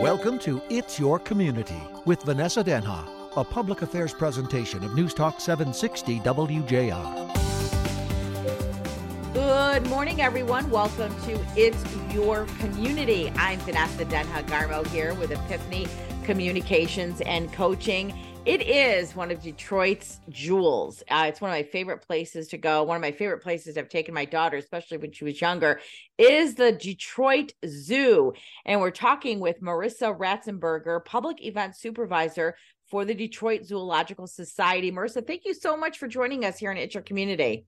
Welcome to It's Your Community with Vanessa Denha, a public affairs presentation of News Talk 760 WJR. Good morning, everyone. Welcome to It's Your Community. I'm Vanessa Denha Garmo here with Epiphany Communications and Coaching. It is one of Detroit's jewels. Uh, it's one of my favorite places to go. One of my favorite places I've taken my daughter, especially when she was younger, is the Detroit Zoo. And we're talking with Marissa Ratzenberger, public event supervisor for the Detroit Zoological Society. Marissa, thank you so much for joining us here in It's Your Community.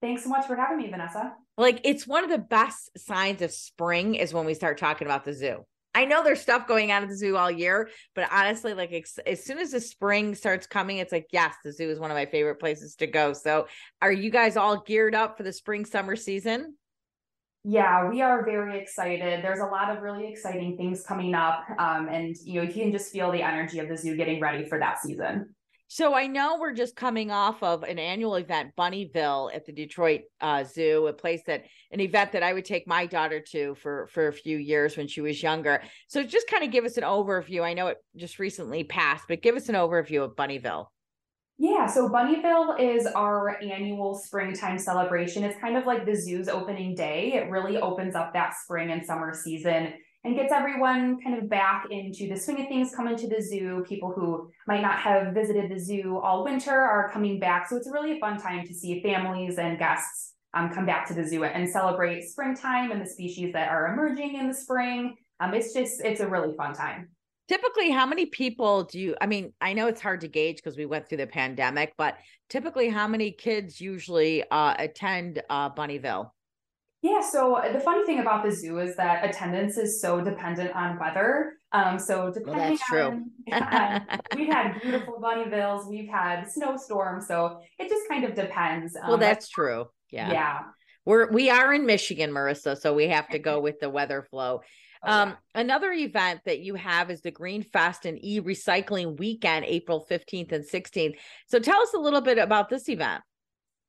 Thanks so much for having me, Vanessa. Like, it's one of the best signs of spring is when we start talking about the zoo. I know there's stuff going on at the zoo all year, but honestly, like ex- as soon as the spring starts coming, it's like, yes, the zoo is one of my favorite places to go. So, are you guys all geared up for the spring summer season? Yeah, we are very excited. There's a lot of really exciting things coming up. Um, and you know, you can just feel the energy of the zoo getting ready for that season. So I know we're just coming off of an annual event, Bunnyville at the Detroit uh, Zoo, a place that an event that I would take my daughter to for for a few years when she was younger. So just kind of give us an overview. I know it just recently passed, but give us an overview of Bunnyville. Yeah, so Bunnyville is our annual springtime celebration. It's kind of like the zoo's opening day. It really opens up that spring and summer season and gets everyone kind of back into the swing of things coming to the zoo. People who might not have visited the zoo all winter are coming back. So it's really a fun time to see families and guests um, come back to the zoo and celebrate springtime and the species that are emerging in the spring. Um, it's just, it's a really fun time. Typically, how many people do you? I mean, I know it's hard to gauge because we went through the pandemic, but typically, how many kids usually uh, attend uh, Bunnyville? Yeah, so uh, the funny thing about the zoo is that attendance is so dependent on weather. Um, so depending well, that's on, true. we've had beautiful bunnyvilles, we've had snowstorms, so it just kind of depends. Um, well, that's true. Yeah. Yeah. We're we are in Michigan, Marissa, so we have to go with the weather flow. Oh, um, yeah. another event that you have is the Green Fest and E Recycling Weekend, April 15th and 16th. So tell us a little bit about this event.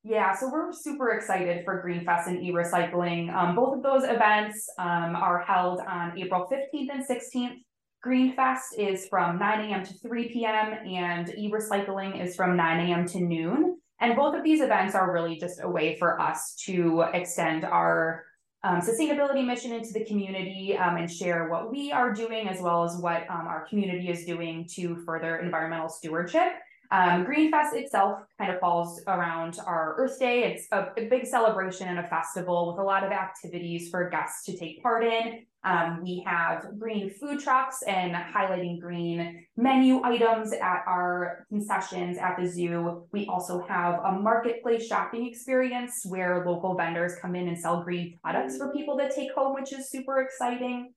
Yeah, so we're super excited for Greenfest and e-recycling. Um, both of those events um, are held on April 15th and 16th. Greenfest is from 9 a.m. to 3 p.m. and e-recycling is from 9 a.m. to noon. And both of these events are really just a way for us to extend our um, sustainability mission into the community um, and share what we are doing as well as what um, our community is doing to further environmental stewardship. Um, Greenfest itself kind of falls around our Earth Day. It's a, a, big celebration and a festival with a lot of activities for guests to take part in. Um, we have green food trucks and highlighting green menu items at our concessions at the zoo. We also have a marketplace shopping experience where local vendors come in and sell green products for people to take home, which is super exciting.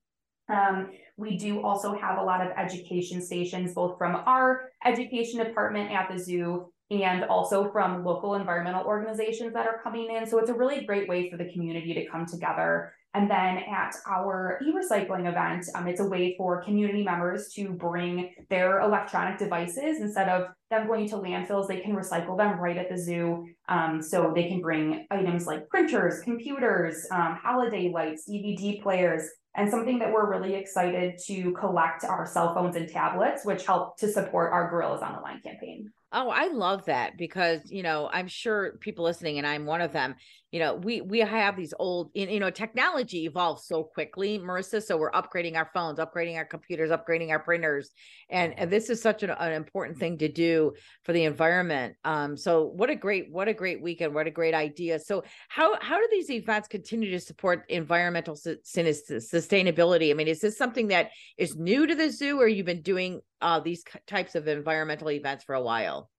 Um, we do also have a lot of education stations, both from our education department at the zoo and also from local environmental organizations that are coming in. So it's a really great way for the community to come together. And then at our e-recycling event, um, it's a way for community members to bring their electronic devices instead of them going to landfills, they can recycle them right at the zoo. Um, so they can bring items like printers, computers, um, holiday lights, DVD players, and something that we're really excited to collect our cell phones and tablets, which help to support our Gorillas on the Line campaign. Oh, I love that because, you know, I'm sure people listening, and I'm one of them, you know, we we have these old, you know, technology evolves so quickly, Marissa. So we're upgrading our phones, upgrading our computers, upgrading our printers. And, and this is such an, an important thing to do for the environment. Um, so what a great, what a great weekend, what a great idea. So how how do these events continue to support environmental su- sustainability? I mean, is this something that is new to the zoo or you've been doing uh, these types of environmental events for a while?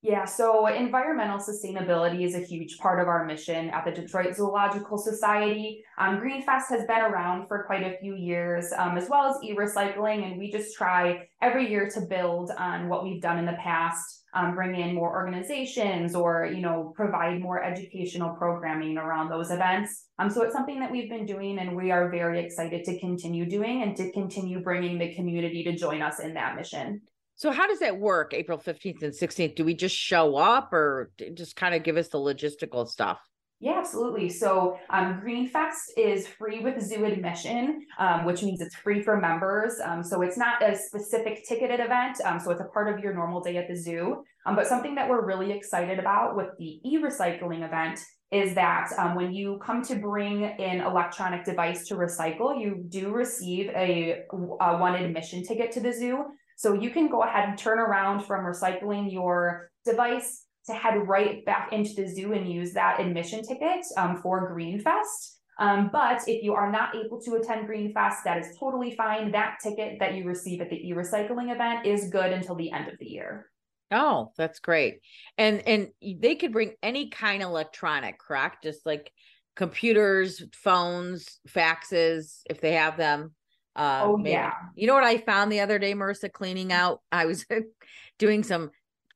Yeah, so environmental sustainability is a huge part of our mission at the Detroit Zoological Society. Um, Greenfest has been around for quite a few years, um, as well as e-recycling, and we just try every year to build on what we've done in the past, um, bring in more organizations or, you know, provide more educational programming around those events. Um, so it's something that we've been doing and we are very excited to continue doing and to continue bringing the community to join us in that mission. So how does that work? April 15th and 16th. Do we just show up or just kind of give us the logistical stuff? Yeah, absolutely. So um, Greenfest is free with zoo admission, um, which means it's free for members. Um, so it's not a specific ticketed event. Um, so it's a part of your normal day at the zoo. Um, but something that we're really excited about with the e-recycling event is that um, when you come to bring an electronic device to recycle, you do receive a, a one admission ticket to the zoo. So you can go ahead and turn around from recycling your device to head right back into the zoo and use that admission ticket um, for Greenfest. Um, but if you are not able to attend Greenfest, that is totally fine. That ticket that you receive at the e-recycling event is good until the end of the year. Oh, that's great. And and they could bring any kind of electronic, correct? Just like computers, phones, faxes, if they have them. Uh, oh maybe. yeah. You know what I found the other day, Marissa, cleaning out? I was doing some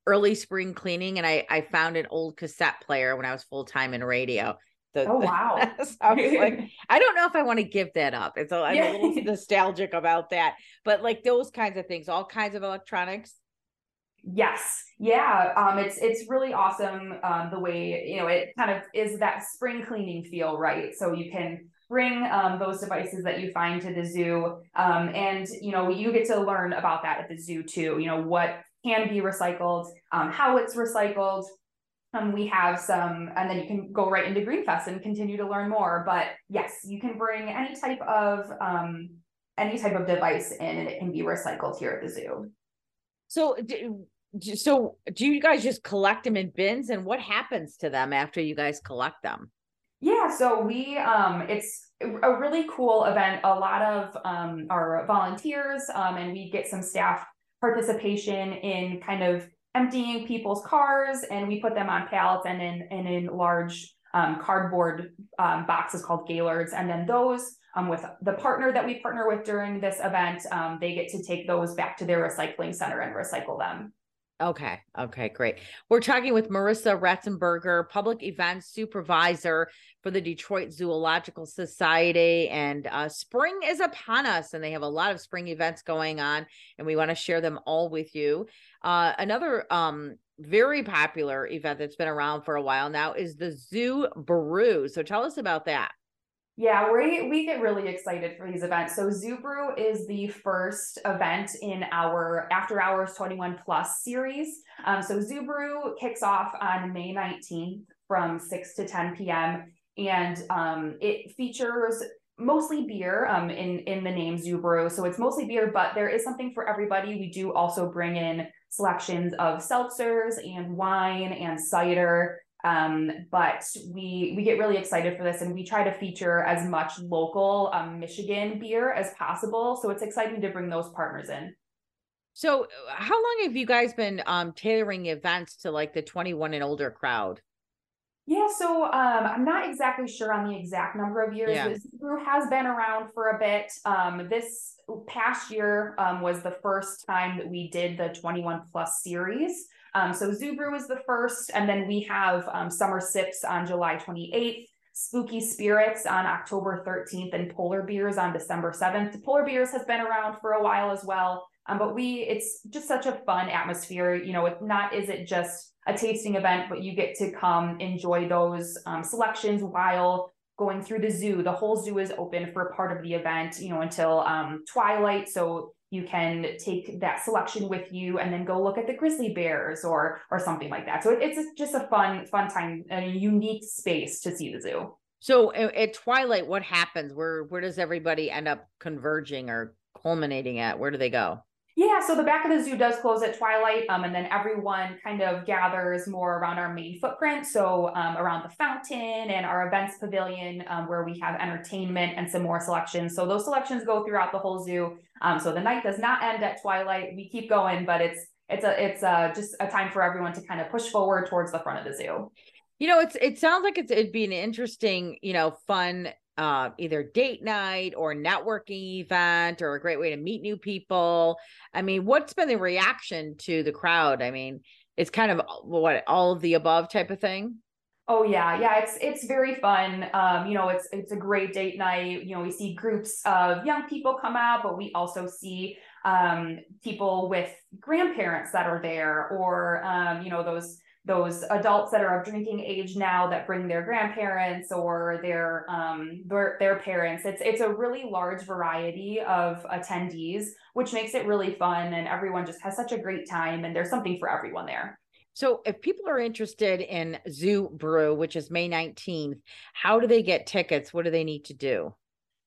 early spring cleaning, and I I found an old cassette player when I was full time in radio. The, oh wow! so I was like, I don't know if I want to give that up. It's I'm yeah. a little nostalgic about that, but like those kinds of things, all kinds of electronics. Yes. Yeah. Um, it's it's really awesome um, the way you know it kind of is that spring cleaning feel, right? So you can bring um, those devices that you find to the zoo, um, and you know you get to learn about that at the zoo too. You know what can be recycled, um, how it's recycled. Um, we have some, and then you can go right into Greenfest and continue to learn more. But yes, you can bring any type of um, any type of device in, and it can be recycled here at the zoo. So, so do you guys just collect them in bins, and what happens to them after you guys collect them? Yeah, so we um it's a really cool event. A lot of um our volunteers um and we get some staff participation in kind of emptying people's cars and we put them on pallets and in and in large um, cardboard um, boxes called gaylords and then those um, with the partner that we partner with during this event they get to take those back to their recycling center and recycle them Okay. Okay. Great. We're talking with Marissa Ratzenberger, public events supervisor for the Detroit Zoological Society. And uh, spring is upon us, and they have a lot of spring events going on, and we want to share them all with you. Uh, another um, very popular event that's been around for a while now is the Zoo Brew. So tell us about that. Yeah, we we get really excited for these events. So Brew is the first event in our After Hours 21 Plus series. Um, so Brew kicks off on May 19th from 6 to 10 p.m. And um, it features mostly beer um, in, in the name Brew. So it's mostly beer, but there is something for everybody. We do also bring in selections of seltzers and wine and cider um, but we we get really excited for this, and we try to feature as much local um, Michigan beer as possible. So it's exciting to bring those partners in. So, how long have you guys been um, tailoring events to like the 21 and older crowd? Yeah, so um, I'm not exactly sure on the exact number of years. Yeah. This has been around for a bit. Um, this past year um, was the first time that we did the 21 plus series. Um, so Brew is the first, and then we have um, Summer Sips on July 28th, Spooky Spirits on October 13th, and Polar Beers on December 7th. Polar Beers has been around for a while as well, um, but we it's just such a fun atmosphere. You know, it's not is it just a tasting event, but you get to come enjoy those um, selections while going through the zoo. The whole zoo is open for part of the event, you know, until um, twilight. So you can take that selection with you and then go look at the grizzly bears or or something like that. So it, it's just a fun fun time a unique space to see the zoo. So at twilight what happens? Where where does everybody end up converging or culminating at? Where do they go yeah, so the back of the zoo does close at twilight, um, and then everyone kind of gathers more around our main footprint. So um, around the fountain and our events pavilion, um, where we have entertainment and some more selections. So those selections go throughout the whole zoo. Um, so the night does not end at twilight. We keep going, but it's it's a it's a, just a time for everyone to kind of push forward towards the front of the zoo. You know, it's it sounds like it's it'd be an interesting, you know, fun uh, either date night or networking event or a great way to meet new people. I mean, what's been the reaction to the crowd? I mean, it's kind of what all of the above type of thing. Oh yeah, yeah, it's it's very fun. Um, you know, it's it's a great date night. You know, we see groups of young people come out, but we also see um, people with grandparents that are there, or um, you know, those those adults that are of drinking age now that bring their grandparents or their um their, their parents it's it's a really large variety of attendees which makes it really fun and everyone just has such a great time and there's something for everyone there so if people are interested in zoo brew which is may 19th how do they get tickets what do they need to do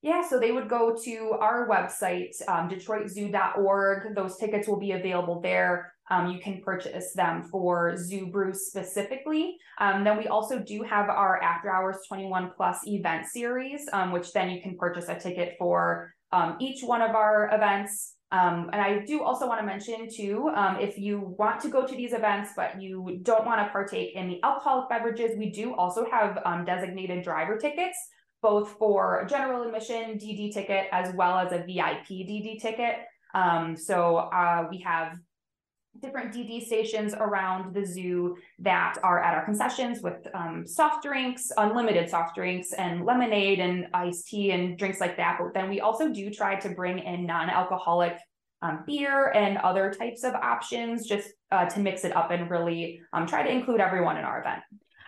yeah, so they would go to our website, um, detroitzoo.org. Those tickets will be available there. Um, you can purchase them for Zoo Brew specifically. Um, then we also do have our After Hours 21 Plus event series, um, which then you can purchase a ticket for um, each one of our events. Um, and I do also want to mention too, um, if you want to go to these events, but you don't want to partake in the alcoholic beverages, we do also have designated driver tickets both for general admission DD ticket as well as a VIP DD ticket. Um, so uh, we have different DD stations around the zoo that are at our concessions with um, soft drinks, unlimited soft drinks, and lemonade and iced tea and drinks like that. But then we also do try to bring in non alcoholic um, beer and other types of options just uh, to mix it up and really um, try to include everyone in our event.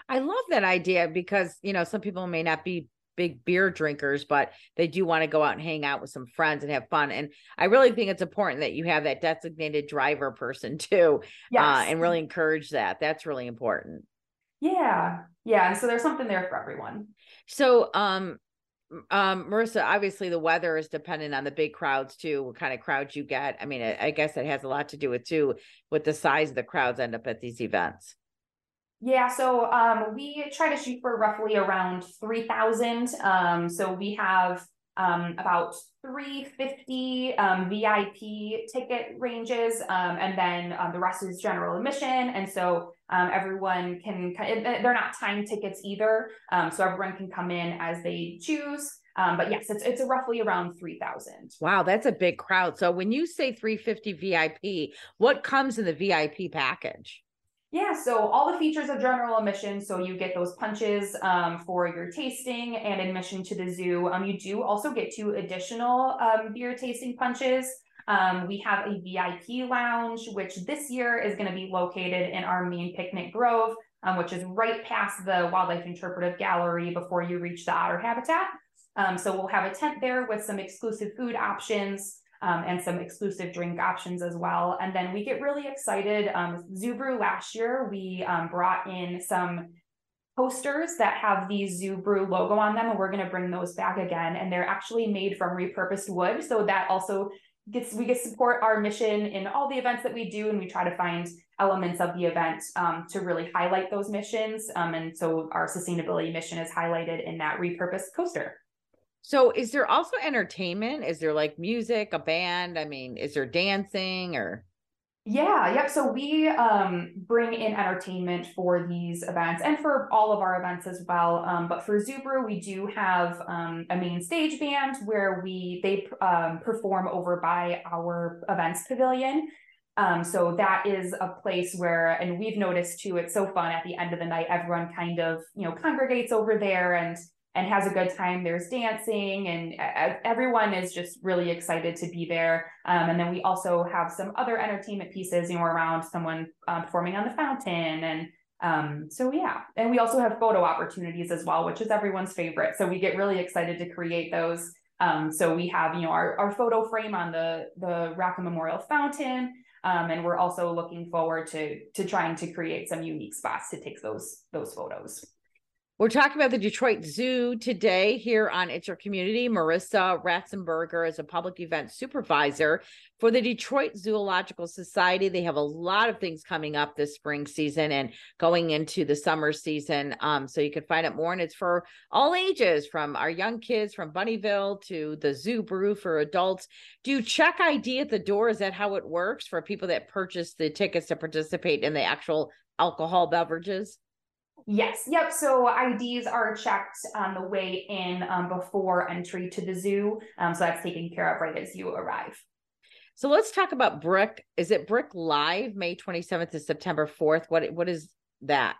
I love that idea because, you know, some people may not be big beer drinkers, but they do want to go out and hang out with some friends and have fun. And I really think it's important that you have that designated driver person too, uh, yes. uh, and really encourage that. That's really important. Yeah, yeah. And so there's something there for everyone. So, um, um, Marissa, obviously the weather is dependent on the big crowds too. What kind of crowds you get? I mean, I, I guess it has a lot to do with too, with the size of the crowds end up at these events. Yeah, so um, we try to shoot for roughly around 3,000. Um, so we have um, about 350 um, VIP ticket ranges, um, and then um, the rest is general admission. And so everyone can, they're not time tickets either. Um, so everyone can come in as they choose. Um, but yes, it's it's roughly around 3,000. Wow, that's a big crowd. So when you say 350 VIP, what comes in the VIP package? Yeah, so all the features of general admission. So you get those punches um, for your tasting and admission to the zoo. Um, you do also get two additional um, beer tasting punches. Um, we have a VIP lounge, which this year is going to be located in our main picnic grove, um, which is right past the Wildlife Interpretive Gallery before you reach the otter habitat. Um, so we'll have a tent there with some exclusive food options um, and some exclusive drink options as well. And then we get really excited. Um, Brew last year, we um, brought in some posters that have the Brew logo on them, and we're going to bring those back again. And they're actually made from repurposed wood, so that also gets we get support our mission in all the events that we do, and we try to find elements of the event um, to really highlight those missions. Um, and so our sustainability mission is highlighted in that repurposed coaster. So is there also entertainment? Is there like music, a band? I mean, is there dancing or yeah, yep. So we um, bring in entertainment for these events and for all of our events as well. Um, but for Brew, we do have um, a main stage band where we they um, perform over by our events pavilion. Um, so that is a place where, and we've noticed too, it's so fun at the end of the night. Everyone kind of you know congregates over there and and has a good time. There's dancing, and everyone is just really excited to be there. Um, and then we also have some other entertainment pieces, you know, around someone um, performing on the fountain, and um, so yeah. And we also have photo opportunities as well, which is everyone's favorite. So we get really excited to create those. Um, so we have, you know, our, our photo frame on the the Rackham Memorial Fountain. Um, and we're also looking forward to to trying to create some unique spots to take those those photos. We're talking about the Detroit Zoo today here on It's Your Community. Marissa Ratzenberger is a public event supervisor for the Detroit Zoological Society. They have a lot of things coming up this spring season and going into the summer season. Um, so you can find out more, and it's for all ages, from our young kids from Bunnyville to the Zoo Brew for adults. Do you check ID at the door? Is that how it works for people that purchase the tickets to participate in the actual alcohol beverages? Yes. Yep. So IDs are checked on the way in um, before entry to the zoo. Um, so that's taken care of right as you arrive. So let's talk about Brick. Is it Brick Live, May 27th to September 4th? What What is that?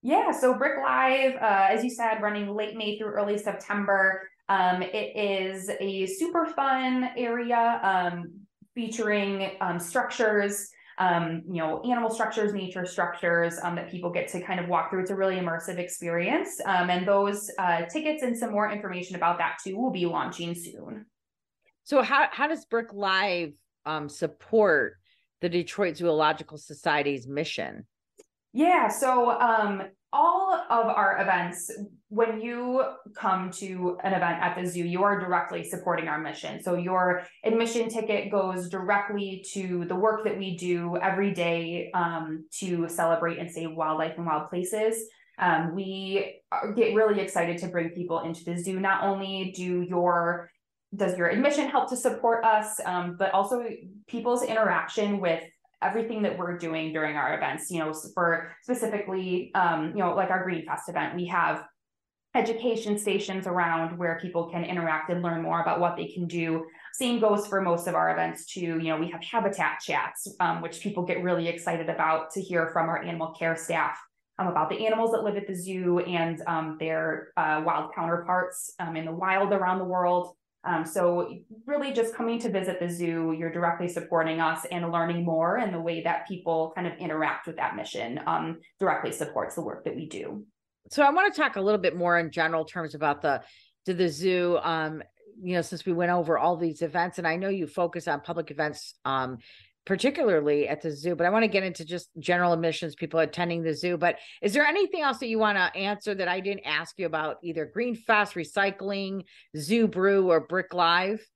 Yeah. So Brick Live, uh, as you said, running late May through early September. Um, it is a super fun area um, featuring um, structures um, you know, animal structures, nature structures um, that people get to kind of walk through. It's a really immersive experience. Um, and those uh, tickets and some more information about that too will be launching soon. So how how does Brick Live um, support the Detroit Zoological Society's mission? Yeah, so um, all of our events, when you come to an event at the zoo, you are directly supporting our mission. So your admission ticket goes directly to the work that we do every day um, to celebrate and save wildlife and wild places. Um, we get really excited to bring people into the zoo. Not only do your does your admission help to support us, um, but also people's interaction with everything that we're doing during our events. You know, for specifically, um, you know, like our Green Fest event, we have education stations around where people can interact and learn more about what they can do. Same goes for most of our events too. You know, we have habitat chats, um, which people get really excited about to hear from our animal care staff um, about the animals that live at the zoo and um, their uh, wild counterparts um, in the wild around the world. Um, so really just coming to visit the zoo, you're directly supporting us and learning more and the way that people kind of interact with that mission um, directly supports the work that we do. So I want to talk a little bit more in general terms about the to the zoo. Um, you know, since we went over all these events, and I know you focus on public events um, particularly at the zoo, but I want to get into just general admissions, people attending the zoo. But is there anything else that you want to answer that I didn't ask you about either Green Fest, recycling, Zoo Brew, or Brick Live?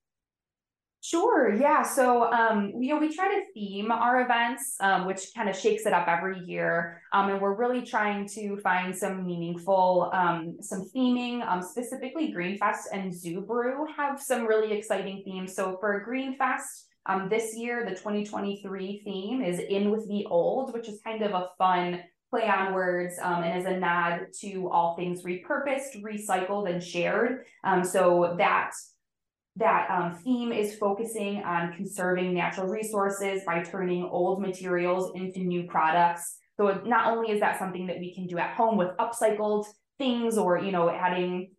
Sure. Yeah. So, um, you know, we try to theme our events, um, which kind of shakes it up every year. Um, and we're really trying to find some meaningful, um, some theming, um, specifically Green Fest and Zoo Brew have some really exciting themes. So for Green Fest, um, this year, the 2023 theme is In with the Old, which is kind of a fun play on words um, and is a nod to all things repurposed, recycled, and shared. Um, so that that um, theme is focusing on conserving natural resources by turning old materials into new products. So not only is that something that we can do at home with upcycled things or you know adding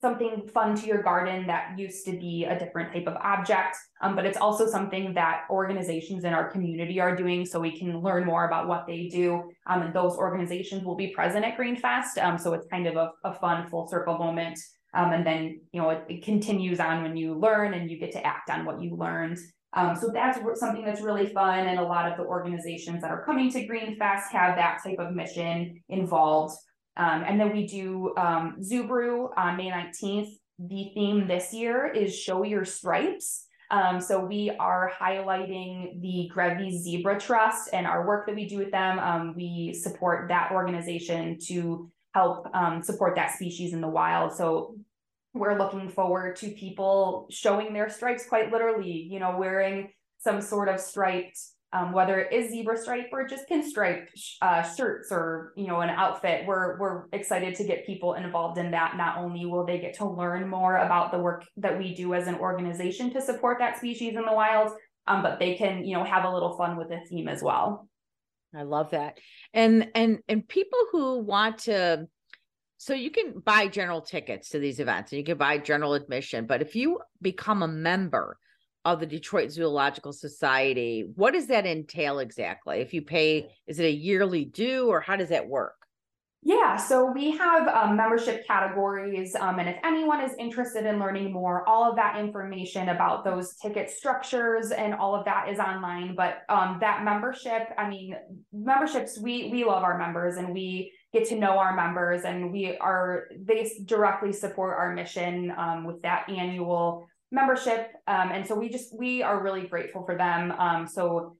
something fun to your garden that used to be a different type of object, um, but it's also something that organizations in our community are doing so we can learn more about what they do. Um, and those organizations will be present at Greenfest. Um, so it's kind of a, a fun full circle moment. Um, and then, you know, it, it, continues on when you learn and you get to act on what you learned. Um, so that's something that's really fun. And a lot of the organizations that are coming to Greenfest have that type of mission involved. Um, and then we do um, on May 19th. The theme this year is Show Your Stripes. Um, so we are highlighting the Grevy's Zebra Trust and our work that we do with them. Um, we support that organization to help um, support that species in the wild. So we're looking forward to people showing their stripes quite literally, you know, wearing some sort of striped um, whether it is zebra stripe or just pinstripe uh, shirts or you know an outfit we're we're excited to get people involved in that. Not only will they get to learn more about the work that we do as an organization to support that species in the wild um, but they can you know have a little fun with the theme as well. I love that. And and and people who want to so you can buy general tickets to these events and you can buy general admission but if you become a member of the Detroit Zoological Society. What does that entail exactly? If you pay, is it a yearly due or how does that work? Yeah, so we have um, membership categories, um, and if anyone is interested in learning more, all of that information about those ticket structures and all of that is online. But um, that membership, I mean, memberships, we we love our members, and we get to know our members, and we are they directly support our mission um, with that annual membership. Um, and so we just, we are really grateful for them. Um, so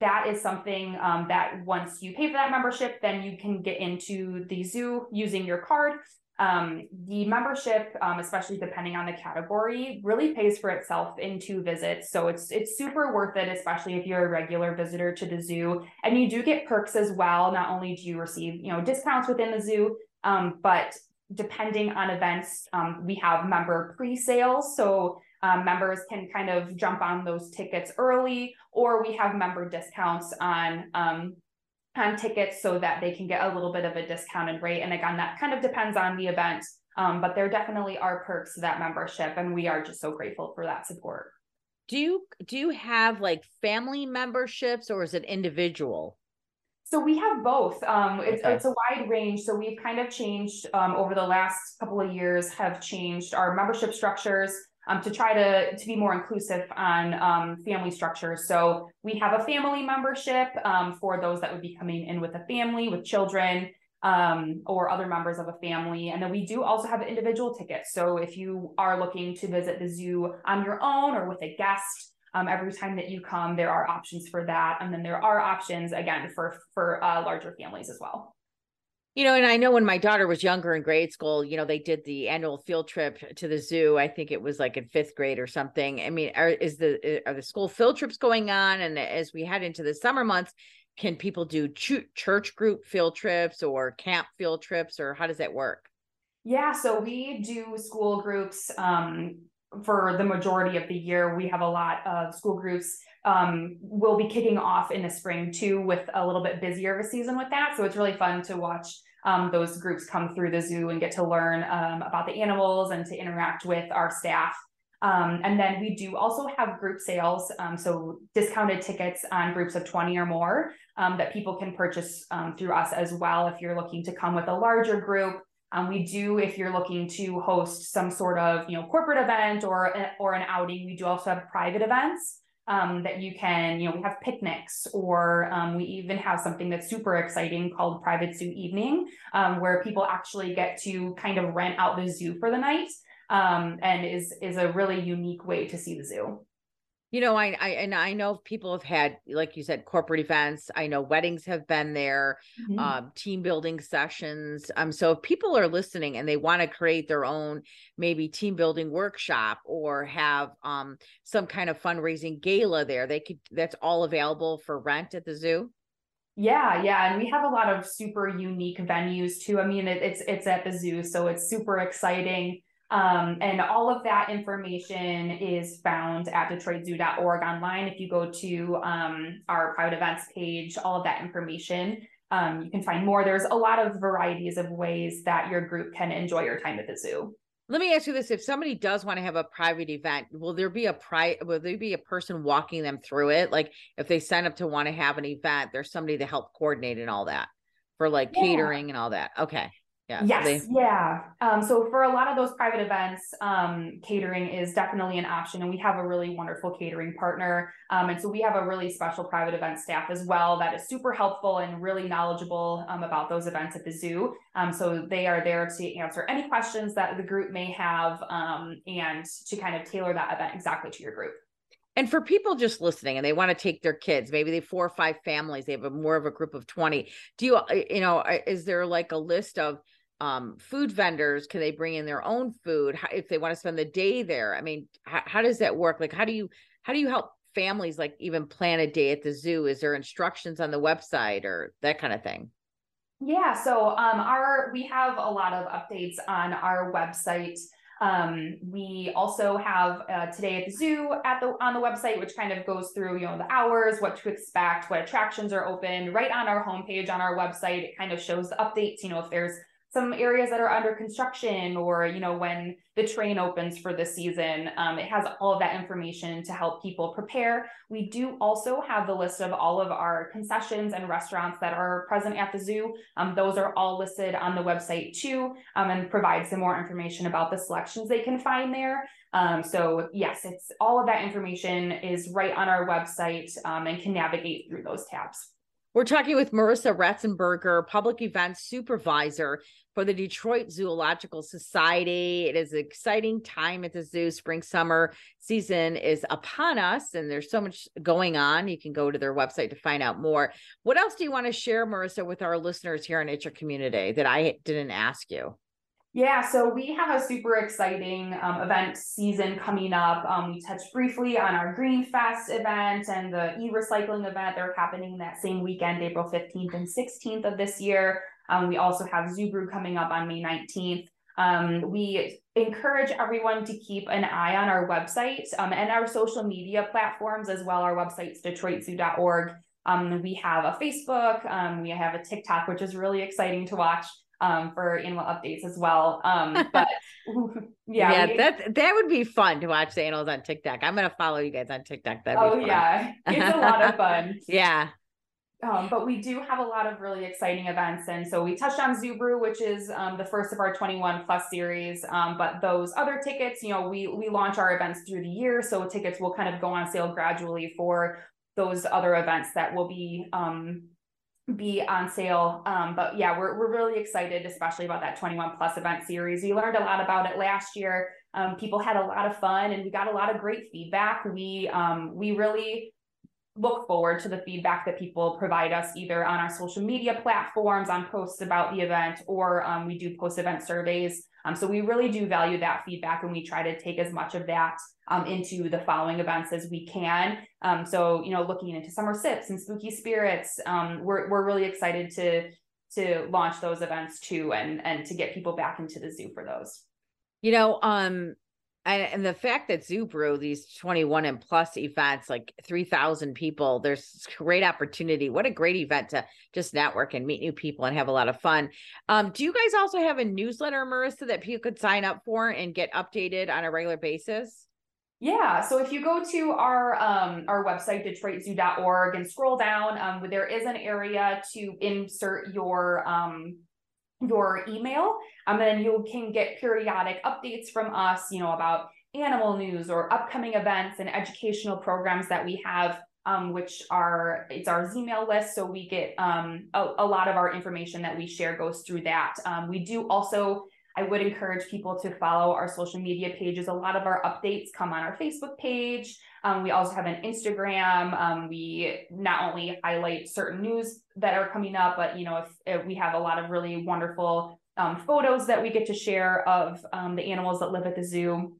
that is something um, that once you pay for that membership, then you can get into the zoo using your card. Um, the membership, um, especially depending on the category, really pays for itself in two visits. So it's it's super worth it, especially if you're a regular visitor to the zoo. And you do get perks as well. Not only do you receive you know discounts within the zoo, um, but depending on events, um, we have member pre-sales. So um, members can kind of jump on those tickets early, or we have member discounts on um, on tickets so that they can get a little bit of a discounted rate. And again, that kind of depends on the event, um, but there definitely are perks to that membership, and we are just so grateful for that support. do you do you have like family memberships or is it individual? So we have both. Um, it's, okay. it's a wide range. So we've kind of changed um, over the last couple of years, have changed our membership structures um, to try to, to be more inclusive on um, family structures. So we have a family membership um, for those that would be coming in with a family, with children, um, or other members of a family. And then we do also have individual tickets. So if you are looking to visit the zoo on your own or with a guest, um, every time that you come, there are options for that. And then there are options again for for uh, larger families as well. You know, and I know when my daughter was younger in grade school, you know, they did the annual field trip to the zoo. I think it was like in fifth grade or something. I mean, are, is the are the school field trips going on? And as we head into the summer months, can people do ch- church group field trips or camp field trips, or how does that work? Yeah, so we do school groups um, for the majority of the year. We have a lot of school groups. Um, we'll be kicking off in the spring too with a little bit busier of a season with that. So it's really fun to watch um, those groups come through the zoo and get to learn um, about the animals and to interact with our staff. Um, and then we do also have group sales, um, so discounted tickets on groups of 20 or more um, that people can purchase through us as well if you're looking to come with a larger group um, we do, if you're looking to host some sort of, you know, corporate event or or an outing, we do also have private events um, that you can, you know, we have picnics or um, we even have something that's super exciting called Private Zoo Evening, um, where people actually get to kind of rent out the zoo for the night, um, and is is a really unique way to see the zoo you know I, I and i know people have had like you said corporate events i know weddings have been there mm-hmm. um, team building sessions um so if people are listening and they want to create their own maybe team building workshop or have um some kind of fundraising gala there they could that's all available for rent at the zoo yeah, yeah, and we have a lot of super unique venues too. I mean, it, it's it's at the zoo, so it's super exciting. Um, and all of that information is found at DetroitZoo.org online. If you go to um, our private events page, all of that information, um, you can find more. There's a lot of varieties of ways that your group can enjoy your time at the zoo. Let me ask you this: If somebody does want to have a private event, will there be a pri- Will there be a person walking them through it? Like if they sign up to want to have an event, there's somebody to help coordinate and all that for like yeah. catering and all that. Okay. Yeah. Yes. They... Yeah. Um, so for a lot of those private events, um, catering is definitely an option, and we have a really wonderful catering partner. Um, and so we have a really special private event staff as well that is super helpful and really knowledgeable um, about those events at the zoo. Um, so they are there to answer any questions that the group may have um, and to kind of tailor that event exactly to your group. And for people just listening and they want to take their kids, maybe they four or five families, they have a more of a group of 20. Do you, uh, you know, uh, is there like a list of um, food vendors? Can they bring in their own food how, if they want to spend the day there? I mean, how, how does that work? Like, how do you, how do you help families like even plan a day at the zoo? Is there instructions on the website or that kind of thing? Yeah, so um, our we have a lot of updates on our website. Um, we also have uh, today at the zoo at the on the website, which kind of goes through you know the hours, what to expect, what attractions are open. Right on our homepage on our website, it kind of shows the updates. You know if there's some areas that are under construction or you know when the train opens for the season um, it has all of that information to help people prepare. We do also have the list of all of our concessions and restaurants that are present at the zoo. Um, those are all listed on the website too um, and provide some more information about the selections they can find there. Um, so yes it's all of that information is right on our website um, and can navigate through those tabs we're talking with Marissa Ratzenberger, public events supervisor for the Detroit Zoological Society. It is an exciting time at the zoo. Spring summer season is upon us, and there's so much going on. You can go to their website to find out more. What else do you want to share, Marissa, with our listeners here It's Your Community that I didn't ask you? Yeah, so we have a super exciting um, event season coming up. Um, we touched briefly on our Green Fest event and the e-recycling event. They're happening that same weekend, April 15th and 16th of this year. Um, we also have Brew coming up on May 19th. Um, we encourage everyone to keep an eye on our website um, and our social media platforms as well. Our website's detroitzoo.org. Um, we have a Facebook, um, we have a TikTok, which is really exciting to watch. Um, for animal updates as well. Um, but yeah, yeah, we, that that would be fun to watch the animals on TikTok. I'm gonna follow you guys on TikTok. That oh yeah, it's a lot of fun. yeah. Um, but we do have a lot of really exciting events. And so we touched on Zoo Brew, which is um, the first of our 21 plus series. Um, but those other tickets, you know, we we launch our events through the year. So tickets will kind of go on sale gradually for those other events that will be um, be on sale. Um, but yeah, we're we're really excited, especially about that 21 plus event series. We learned a lot about it last year. Um, people had a lot of fun and we got a lot of great feedback. We we really look forward to the feedback that people provide us either on our social media platforms on posts about the event or um, we do post event surveys um, so we really do value that feedback and we try to take as much of that um, into the following events as we can. Um, so you know looking into summer sips and spooky spirits um, we're, we're really excited to to launch those events too and and to get people back into the zoo for those. You know um and, and the fact that Zoo these 21 and plus events, like 3,000 people, there's great opportunity. What a great event to just network and meet new people and have a lot of fun. Um, do you guys also have a newsletter, Marissa, that people could sign up for and get updated on a regular basis? Yeah, so if you go to our um, our website detroitzoo.org and scroll down, um, there is an area to insert your um, your email. Um, and then you can get periodic updates from us, you know, about animal news or upcoming events and educational programs that we have, um, which are it's our email list. So we get um, a, a, lot of our information that we share goes through that. Um, we do also. I would encourage people to follow our social media pages. A lot of our updates come on our Facebook page. Um, we also have an Instagram. Um, we not only highlight certain news that are coming up, but you know, if, if we have a lot of really wonderful um, photos that we get to share of um, the animals that live at the zoo.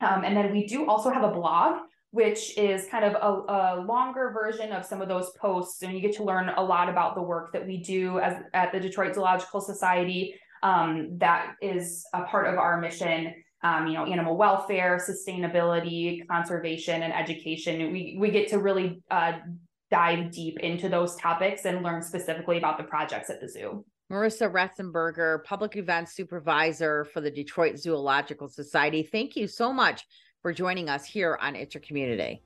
Um, and then we do also have a blog, which is kind of a, a, longer version of some of those posts, and you get to learn a lot about the work that we do as at the Detroit Zoological Society. Um, that is a part of our mission um, you know, animal welfare, sustainability, conservation, and education. We we get to really uh, dive deep into those topics and learn specifically about the projects at the zoo. Marissa Ratzenberger, Public Events Supervisor for the Detroit Zoological Society. Thank you so much for joining us here on It's Your Community.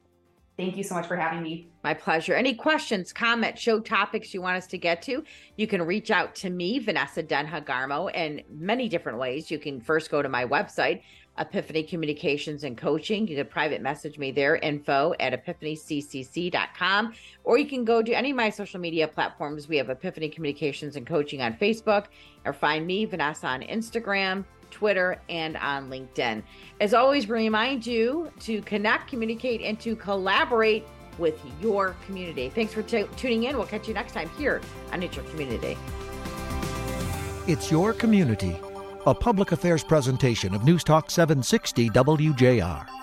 Thank you so much for having me. My pleasure. Any questions, comments, show topics you want us to get to, you can reach out to me, Vanessa Denha Garmo, in many different ways. You can first go to my website, Epiphany Communications and Coaching. You can private message me there, info at epiphanyccc.com, or you can go to any of my social media platforms. We have Epiphany Communications and Coaching on Facebook, or find me, Vanessa, on Instagram, Twitter, and on LinkedIn. As always, we remind you to connect, communicate, and to collaborate with your community. Thanks for t- tuning in. We'll catch you next time here on It's Your Community. It's Your Community, a public affairs presentation of News Talk 760 WJR.